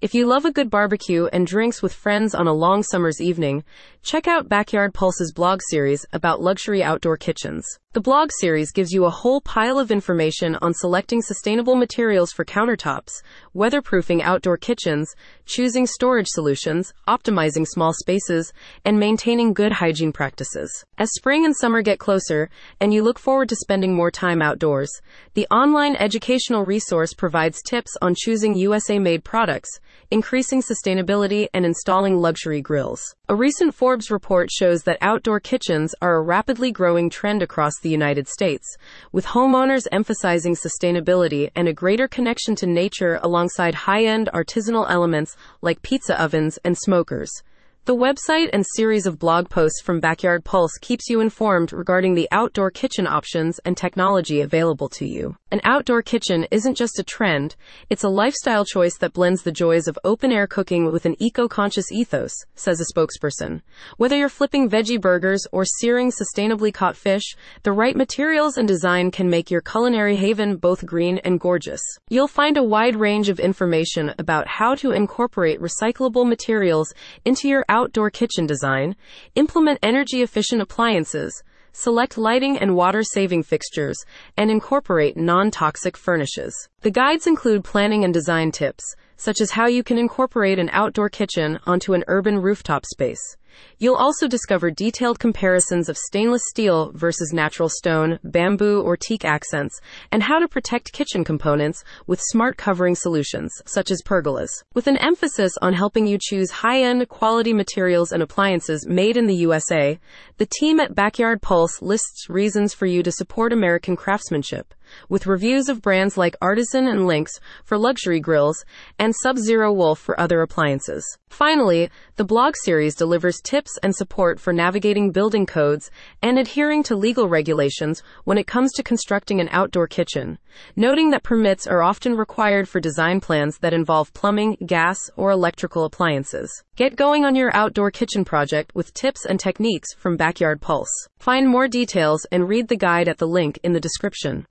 If you love a good barbecue and drinks with friends on a long summer's evening, check out Backyard Pulse's blog series about luxury outdoor kitchens. The blog series gives you a whole pile of information on selecting sustainable materials for countertops, weatherproofing outdoor kitchens, choosing storage solutions, optimizing small spaces, and maintaining good hygiene practices. As spring and summer get closer, and you look forward to spending more time outdoors, the online educational resource provides tips on choosing USA made products, increasing sustainability, and installing luxury grills. A recent Forbes report shows that outdoor kitchens are a rapidly growing trend across the United States, with homeowners emphasizing sustainability and a greater connection to nature alongside high end artisanal elements like pizza ovens and smokers. The website and series of blog posts from Backyard Pulse keeps you informed regarding the outdoor kitchen options and technology available to you. An outdoor kitchen isn't just a trend, it's a lifestyle choice that blends the joys of open air cooking with an eco conscious ethos, says a spokesperson. Whether you're flipping veggie burgers or searing sustainably caught fish, the right materials and design can make your culinary haven both green and gorgeous. You'll find a wide range of information about how to incorporate recyclable materials into your outdoor kitchen design, implement energy efficient appliances, select lighting and water saving fixtures, and incorporate non toxic furnishes. The guides include planning and design tips, such as how you can incorporate an outdoor kitchen onto an urban rooftop space. You'll also discover detailed comparisons of stainless steel versus natural stone, bamboo, or teak accents, and how to protect kitchen components with smart covering solutions, such as pergolas. With an emphasis on helping you choose high end, quality materials and appliances made in the USA, the team at Backyard Pulse lists reasons for you to support American craftsmanship with reviews of brands like Artisan and Lynx for luxury grills and Sub Zero Wolf for other appliances. Finally, the blog series delivers tips and support for navigating building codes and adhering to legal regulations when it comes to constructing an outdoor kitchen, noting that permits are often required for design plans that involve plumbing, gas, or electrical appliances. Get going on your outdoor kitchen project with tips and techniques from Backyard Pulse. Find more details and read the guide at the link in the description.